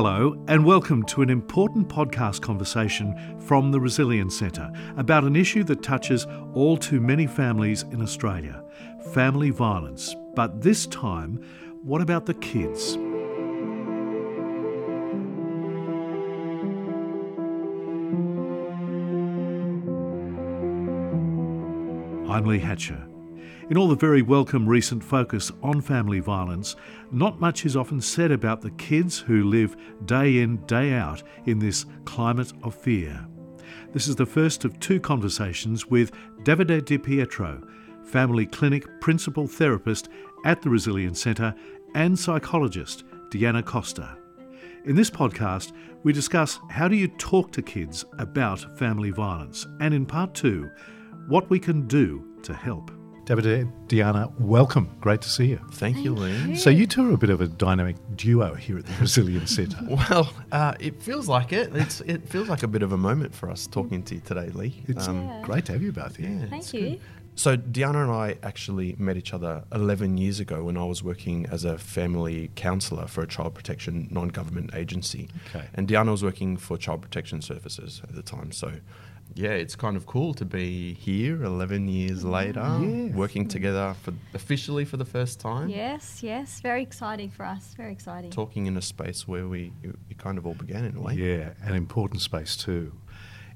Hello, and welcome to an important podcast conversation from the Resilience Centre about an issue that touches all too many families in Australia family violence. But this time, what about the kids? I'm Lee Hatcher. In all the very welcome recent focus on family violence, not much is often said about the kids who live day in, day out in this climate of fear. This is the first of two conversations with Davide Di Pietro, family clinic principal therapist at the Resilience Centre, and psychologist Deanna Costa. In this podcast, we discuss how do you talk to kids about family violence, and in part two, what we can do to help. David Deanna, welcome. Great to see you. Thank you, Lee. So you two are a bit of a dynamic duo here at the Resilience Centre. well, uh, it feels like it. It's, it feels like a bit of a moment for us talking to you today, Lee. It's um, yeah. great to have you both here. Yeah, Thank you. Good. So Deanna and I actually met each other 11 years ago when I was working as a family counsellor for a child protection non-government agency. Okay. And Deanna was working for Child Protection Services at the time. So yeah, it's kind of cool to be here 11 years mm, later, yes. working together for officially for the first time. Yes, yes, very exciting for us. Very exciting. Talking in a space where we, we kind of all began in a way. Yeah, an important space too.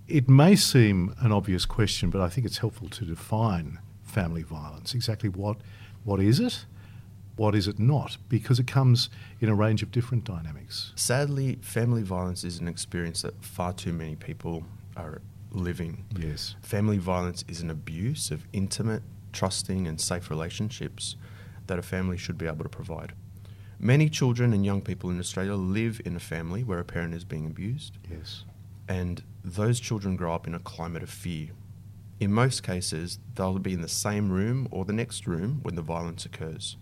It may seem an obvious question, but I think it's helpful to define family violence. Exactly what what is it? What is it not? Because it comes in a range of different dynamics. Sadly, family violence is an experience that far too many people are living. Yes. Family violence is an abuse of intimate, trusting, and safe relationships that a family should be able to provide. Many children and young people in Australia live in a family where a parent is being abused. Yes. And those children grow up in a climate of fear. In most cases, they'll be in the same room or the next room when the violence occurs.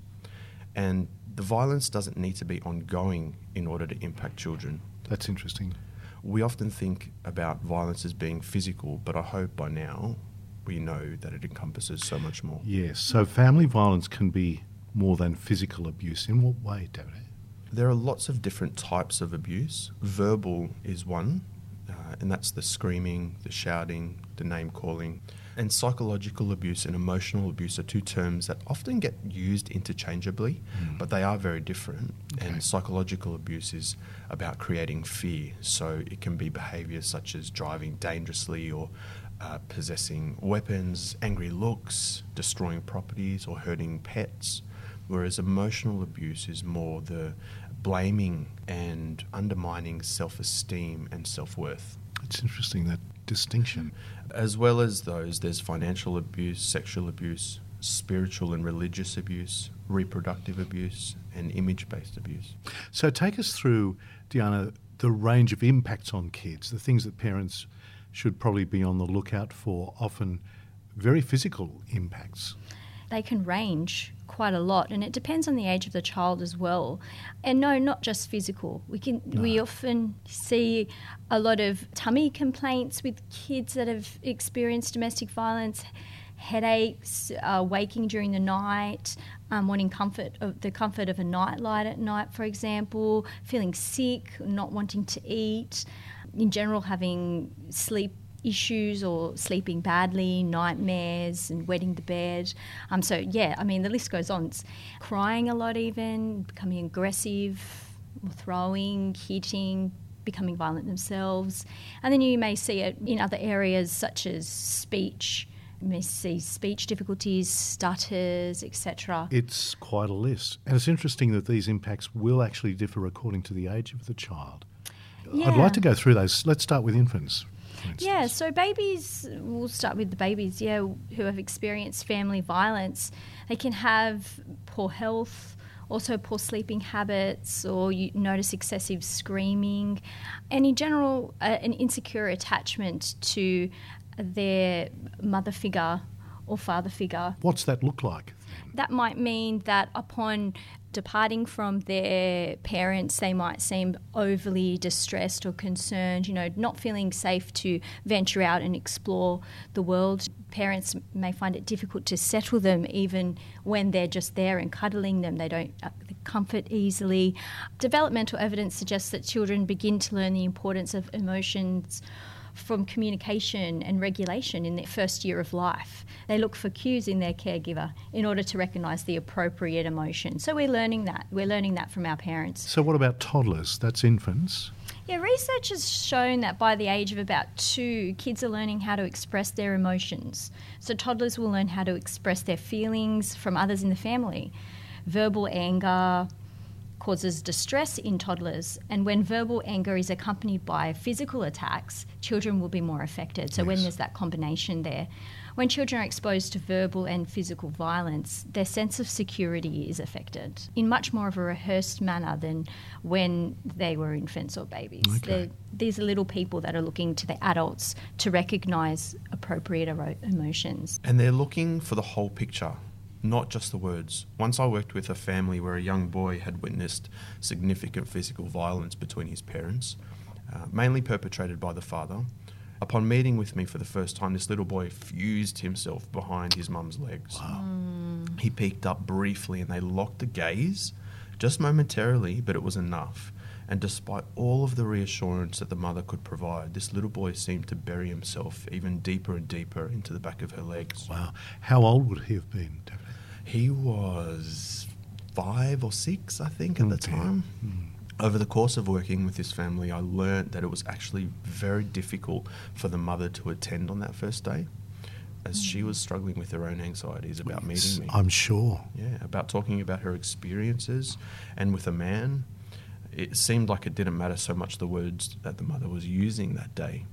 And the violence doesn't need to be ongoing in order to impact children. That's interesting we often think about violence as being physical, but I hope by now we know that it encompasses so much more. Yes. So family violence can be more than physical abuse. In what way, David? There are lots of different types of abuse. Verbal is one, uh, and that's the screaming, the shouting, the name calling. And psychological abuse and emotional abuse are two terms that often get used interchangeably, mm. but they are very different. Okay. And psychological abuse is about creating fear. So it can be behaviors such as driving dangerously or uh, possessing weapons, angry looks, destroying properties, or hurting pets. Whereas emotional abuse is more the blaming and undermining self esteem and self worth. It's interesting that distinction. As well as those, there's financial abuse, sexual abuse, spiritual and religious abuse, reproductive abuse, and image based abuse. So, take us through, Deanna, the range of impacts on kids, the things that parents should probably be on the lookout for, often very physical impacts. They can range quite a lot, and it depends on the age of the child as well. And no, not just physical. We can no. we often see a lot of tummy complaints with kids that have experienced domestic violence, headaches, uh, waking during the night, um, wanting comfort of the comfort of a nightlight at night, for example, feeling sick, not wanting to eat, in general having sleep issues or sleeping badly, nightmares, and wetting the bed. Um, so, yeah, I mean, the list goes on. It's crying a lot, even, becoming aggressive, throwing, hitting, becoming violent themselves. And then you may see it in other areas such as speech. You may see speech difficulties, stutters, etc. It's quite a list. And it's interesting that these impacts will actually differ according to the age of the child. Yeah. I'd like to go through those. Let's start with infants. Yeah, so babies, we'll start with the babies, yeah, who have experienced family violence. They can have poor health, also poor sleeping habits, or you notice excessive screaming, and in general, uh, an insecure attachment to their mother figure or father figure. What's that look like? That might mean that upon departing from their parents, they might seem overly distressed or concerned, you know, not feeling safe to venture out and explore the world. Parents may find it difficult to settle them even when they're just there and cuddling them. They don't uh, comfort easily. Developmental evidence suggests that children begin to learn the importance of emotions from communication and regulation in their first year of life. They look for cues in their caregiver in order to recognise the appropriate emotion. So we're learning that. We're learning that from our parents. So, what about toddlers? That's infants. Yeah, research has shown that by the age of about two, kids are learning how to express their emotions. So, toddlers will learn how to express their feelings from others in the family. Verbal anger, causes distress in toddlers. And when verbal anger is accompanied by physical attacks, children will be more affected. So, yes. when there's that combination there, when children are exposed to verbal and physical violence, their sense of security is affected in much more of a rehearsed manner than when they were infants or babies. Okay. These are little people that are looking to the adults to recognise appropriate emotions. And they're looking for the whole picture not just the words. Once I worked with a family where a young boy had witnessed significant physical violence between his parents, uh, mainly perpetrated by the father. Upon meeting with me for the first time, this little boy fused himself behind his mum's legs. Wow. Mm. He peeked up briefly and they locked a gaze, just momentarily, but it was enough. And despite all of the reassurance that the mother could provide, this little boy seemed to bury himself even deeper and deeper into the back of her legs. Wow. How old would he have been, David? He was five or six, I think, at okay. the time. Mm. Over the course of working with this family, I learned that it was actually very difficult for the mother to attend on that first day as she was struggling with her own anxieties about meeting me. I'm sure. Yeah, about talking about her experiences and with a man. It seemed like it didn't matter so much the words that the mother was using that day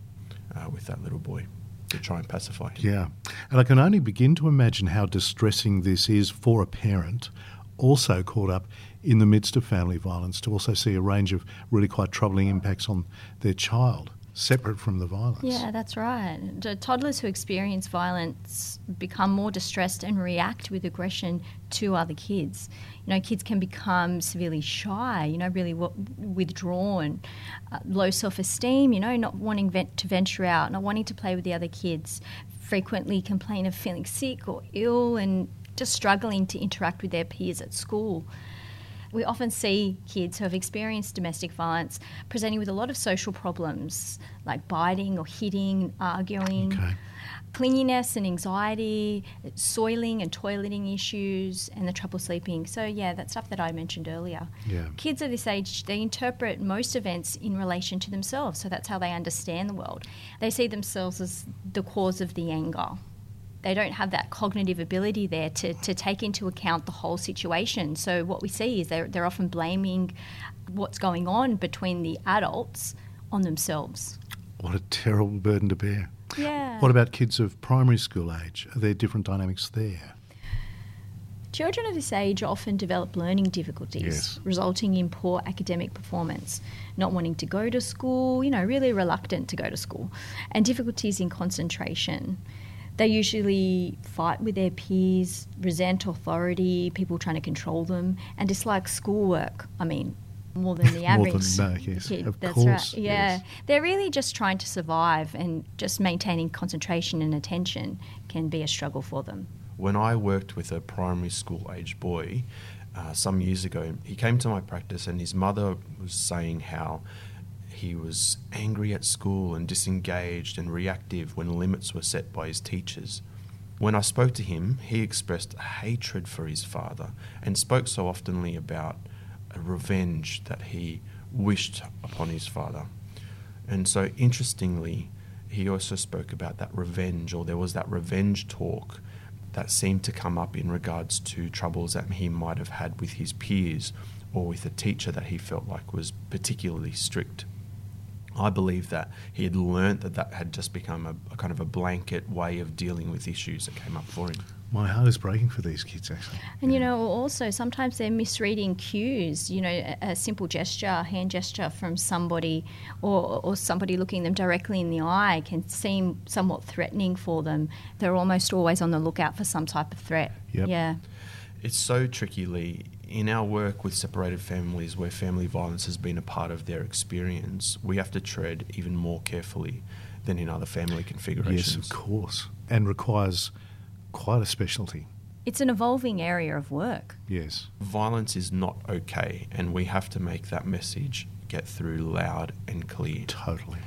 uh, with that little boy to try and pacify him. Yeah. And I can only begin to imagine how distressing this is for a parent also caught up in the midst of family violence to also see a range of really quite troubling impacts on their child separate from the violence. Yeah, that's right. Toddlers who experience violence become more distressed and react with aggression to other kids. You know, kids can become severely shy, you know, really withdrawn, uh, low self esteem, you know, not wanting vent- to venture out, not wanting to play with the other kids, frequently complain of feeling sick or ill and just struggling to interact with their peers at school. We often see kids who have experienced domestic violence presenting with a lot of social problems like biting or hitting, arguing. Okay. Clinginess and anxiety, soiling and toileting issues, and the trouble sleeping. So, yeah, that stuff that I mentioned earlier. Yeah. Kids at this age, they interpret most events in relation to themselves, so that's how they understand the world. They see themselves as the cause of the anger they don't have that cognitive ability there to, to take into account the whole situation. So what we see is they're, they're often blaming what's going on between the adults on themselves. What a terrible burden to bear. Yeah. What about kids of primary school age? Are there different dynamics there? Children of this age often develop learning difficulties, yes. resulting in poor academic performance, not wanting to go to school, you know, really reluctant to go to school, and difficulties in concentration. They usually fight with their peers, resent authority, people trying to control them, and dislike schoolwork. I mean, more than the average more than, no, yes. kid. Of That's course, right. Yeah, yes. they're really just trying to survive, and just maintaining concentration and attention can be a struggle for them. When I worked with a primary school age boy uh, some years ago, he came to my practice, and his mother was saying how he was angry at school and disengaged and reactive when limits were set by his teachers. When I spoke to him, he expressed hatred for his father and spoke so oftenly about a revenge that he wished upon his father. And so, interestingly, he also spoke about that revenge, or there was that revenge talk that seemed to come up in regards to troubles that he might have had with his peers or with a teacher that he felt like was particularly strict. I believe that he had learnt that that had just become a, a, kind of a blanket way of dealing with issues that came up for him. My heart is breaking for these kids, actually. And you know, also sometimes they're misreading cues. You know, a, a simple gesture, a hand gesture from somebody, or, or somebody looking them directly in the eye can seem somewhat threatening for them. They're almost always on the lookout for some type of threat. Yep. Yeah. It's so tricky, Lee. In our work with separated families where family violence has been a part of their experience, we have to tread even more carefully than in other family configurations. Yes, of course. And requires quite a specialty. It's an evolving area of work. Yes. Violence is not okay, and we have to make that message get through loud and clear. Totally.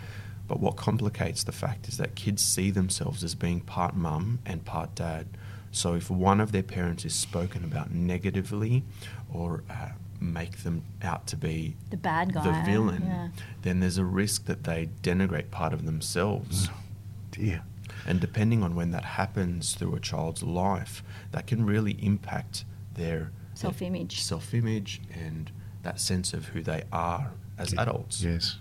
But what complicates the fact is that kids see themselves as being part mum and part dad. So if one of their parents is spoken about negatively or uh, make them out to be The bad guy. the villain, Yeah. then there's a risk that they denigrate part of themselves. Mm. Dear. And depending on when that happens through a child's life, that can really impact their Self-image. self image, and that sense of who they are as Yeah. adults. Yes.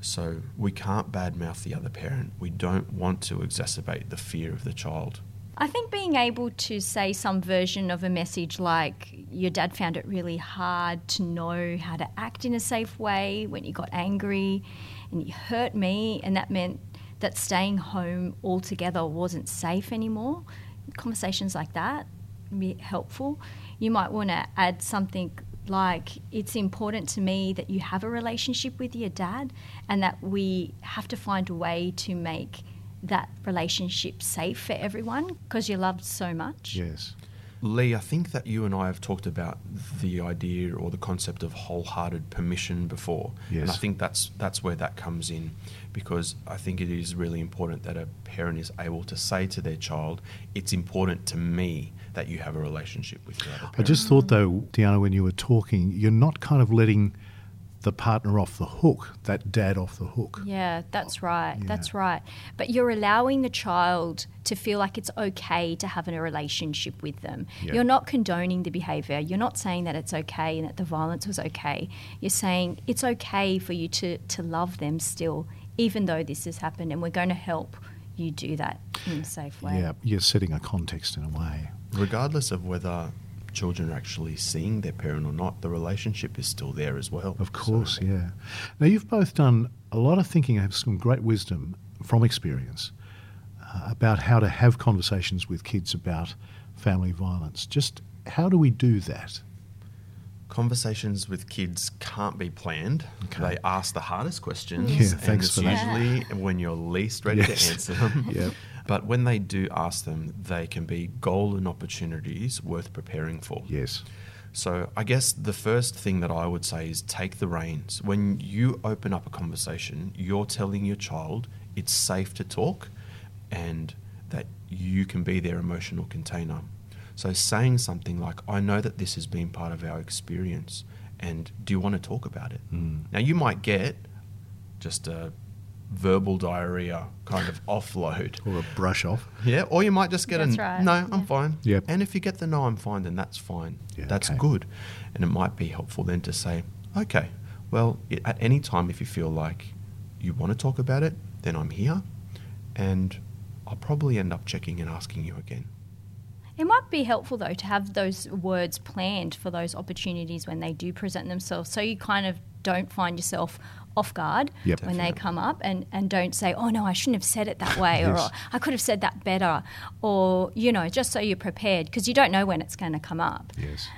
So we can't badmouth the other parent. We don't want to exacerbate the fear of the child. I think being able to say some version of a message like your dad found it really hard to know how to act in a safe way when he got angry and he hurt me, and that meant that staying home altogether wasn't safe anymore. Conversations like that be helpful. You might want to add something like it's important to me that you have a relationship with your dad and that we have to find a way to make that relationship safe for everyone because you're loved so much. Yes. Lee, I think that you and I have talked about the idea or the concept of wholehearted permission before. And I think that's that's where that comes in because I think it is really important that a parent is able to say to their child, it's important to me that you have a relationship with your other parent. I just thought, though, Diana, when you were talking, you're not kind of letting the partner off the hook, that dad off the hook. Yeah, that's oh, right. Yeah. That's right. But you're allowing the child to feel like it's okay to have a relationship with them. Yeah. You're not condoning the behavior. You're not saying that it's okay and that the violence was okay. You're saying it's okay for you to, to love them still, even though this has happened, and we're going to help you do that in a safe way. Yeah, you're setting a context in a way. regardless of whether children are actually seeing their parent or not, the relationship is still there as well. Of course, So- yeah. Now, you've both done a lot of thinking and have some great wisdom from experience uh, about how to have conversations with kids about family violence. Just how do we do that? Conversations with kids can't be planned. Okay. They ask the hardest questions. Yeah, and thanks it's for that. usually when you're least ready Yes. to answer them. Yep. But when they do ask them, they can be golden opportunities worth preparing for. Yes. So I guess the first thing that I would say is take the reins. When you open up a conversation, you're telling your child it's safe to talk and that you can be their emotional container. So saying something like, I know that this has been part of our experience and do you want to talk about it? Mm. Now you might get just a verbal diarrhea kind of offload. Or a brush off. Yeah, or you might just get That's a right, no, yeah. I'm fine. Yep. And if you get the no, I'm fine, then that's fine. Yeah, that's okay. good. And it might be helpful then to say, okay, well, i- at any time if you feel like you want to talk about it, then I'm here, and I'll probably end up checking and asking you again. It might be helpful though to have those words planned for those opportunities when they do present themselves, so you kind of don't find yourself off guard Yep. when they come up, and and don't say, "Oh no, I shouldn't have said it that way," Yes. or "I could have said that better," or you know, just so you're prepared because you don't know when it's going to come up, Yes.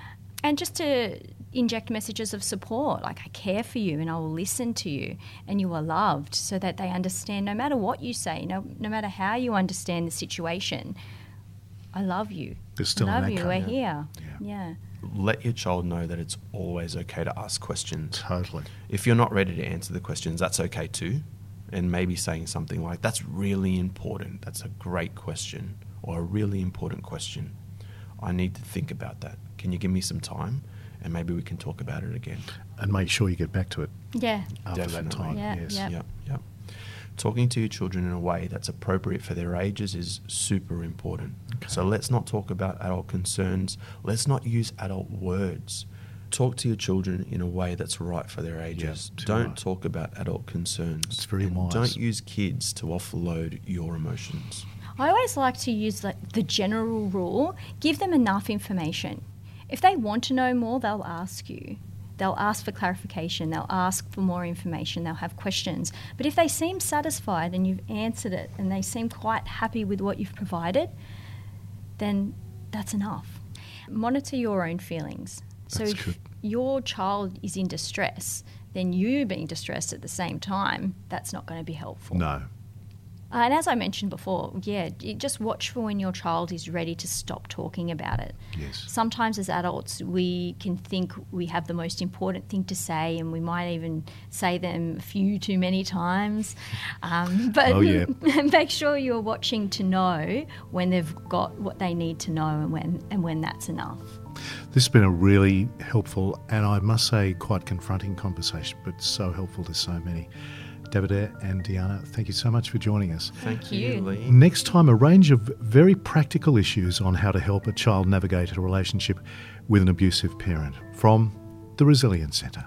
and just to inject messages of support, like I care for you and I will listen to you, and you are loved, so that they understand no matter what you say, no no matter how you understand the situation. I love you. There's still I an love you. We're Yeah. here. Yeah. Yeah. Let your child know that it's always okay to ask questions. Totally. If you're not ready to answer the questions, that's okay too. And maybe saying something like, that's really important. That's a great question or a really important question. I need to think about that. Can you give me some time? And maybe we can talk about it again. And make sure you get back to it Yeah. after that Definitely. time. Yeah, yes. yeah. Yep, yep. Talking to your children in a way that's appropriate for their ages is super important. So let's not talk about adult concerns. Let's not use adult words. Talk to your children in a way that's right for their ages. too don't right. talk about adult concerns. It's very and wise. Don't use kids to offload your emotions. I always like to use like the general rule give them enough information. If they want to know more, they'll ask you. They'll ask for clarification, they'll ask for more information, they'll have questions. But if they seem satisfied and you've answered it and they seem quite happy with what you've provided, then that's enough. monitor your own feelings. So if good. your child is in distress, then you being distressed at the same time, that's not going to be helpful. No. Uh, and as I mentioned before, yeah, just watch for when your child is ready to stop talking about it. Yes. Sometimes as adults, we can think we have the most important thing to say, and we might even say them a few too many times. Um, but Oh, yeah. make sure you're watching to know when they've got what they need to know and when and when that's enough. This has been a really helpful and I must say quite confronting conversation, but so helpful to so many. Davide and Diana, thank you so much for joining us. Thank you. you, Lee. Next time, a range of very practical issues on how to help a child navigate a relationship with an abusive parent from the Resilience Centre.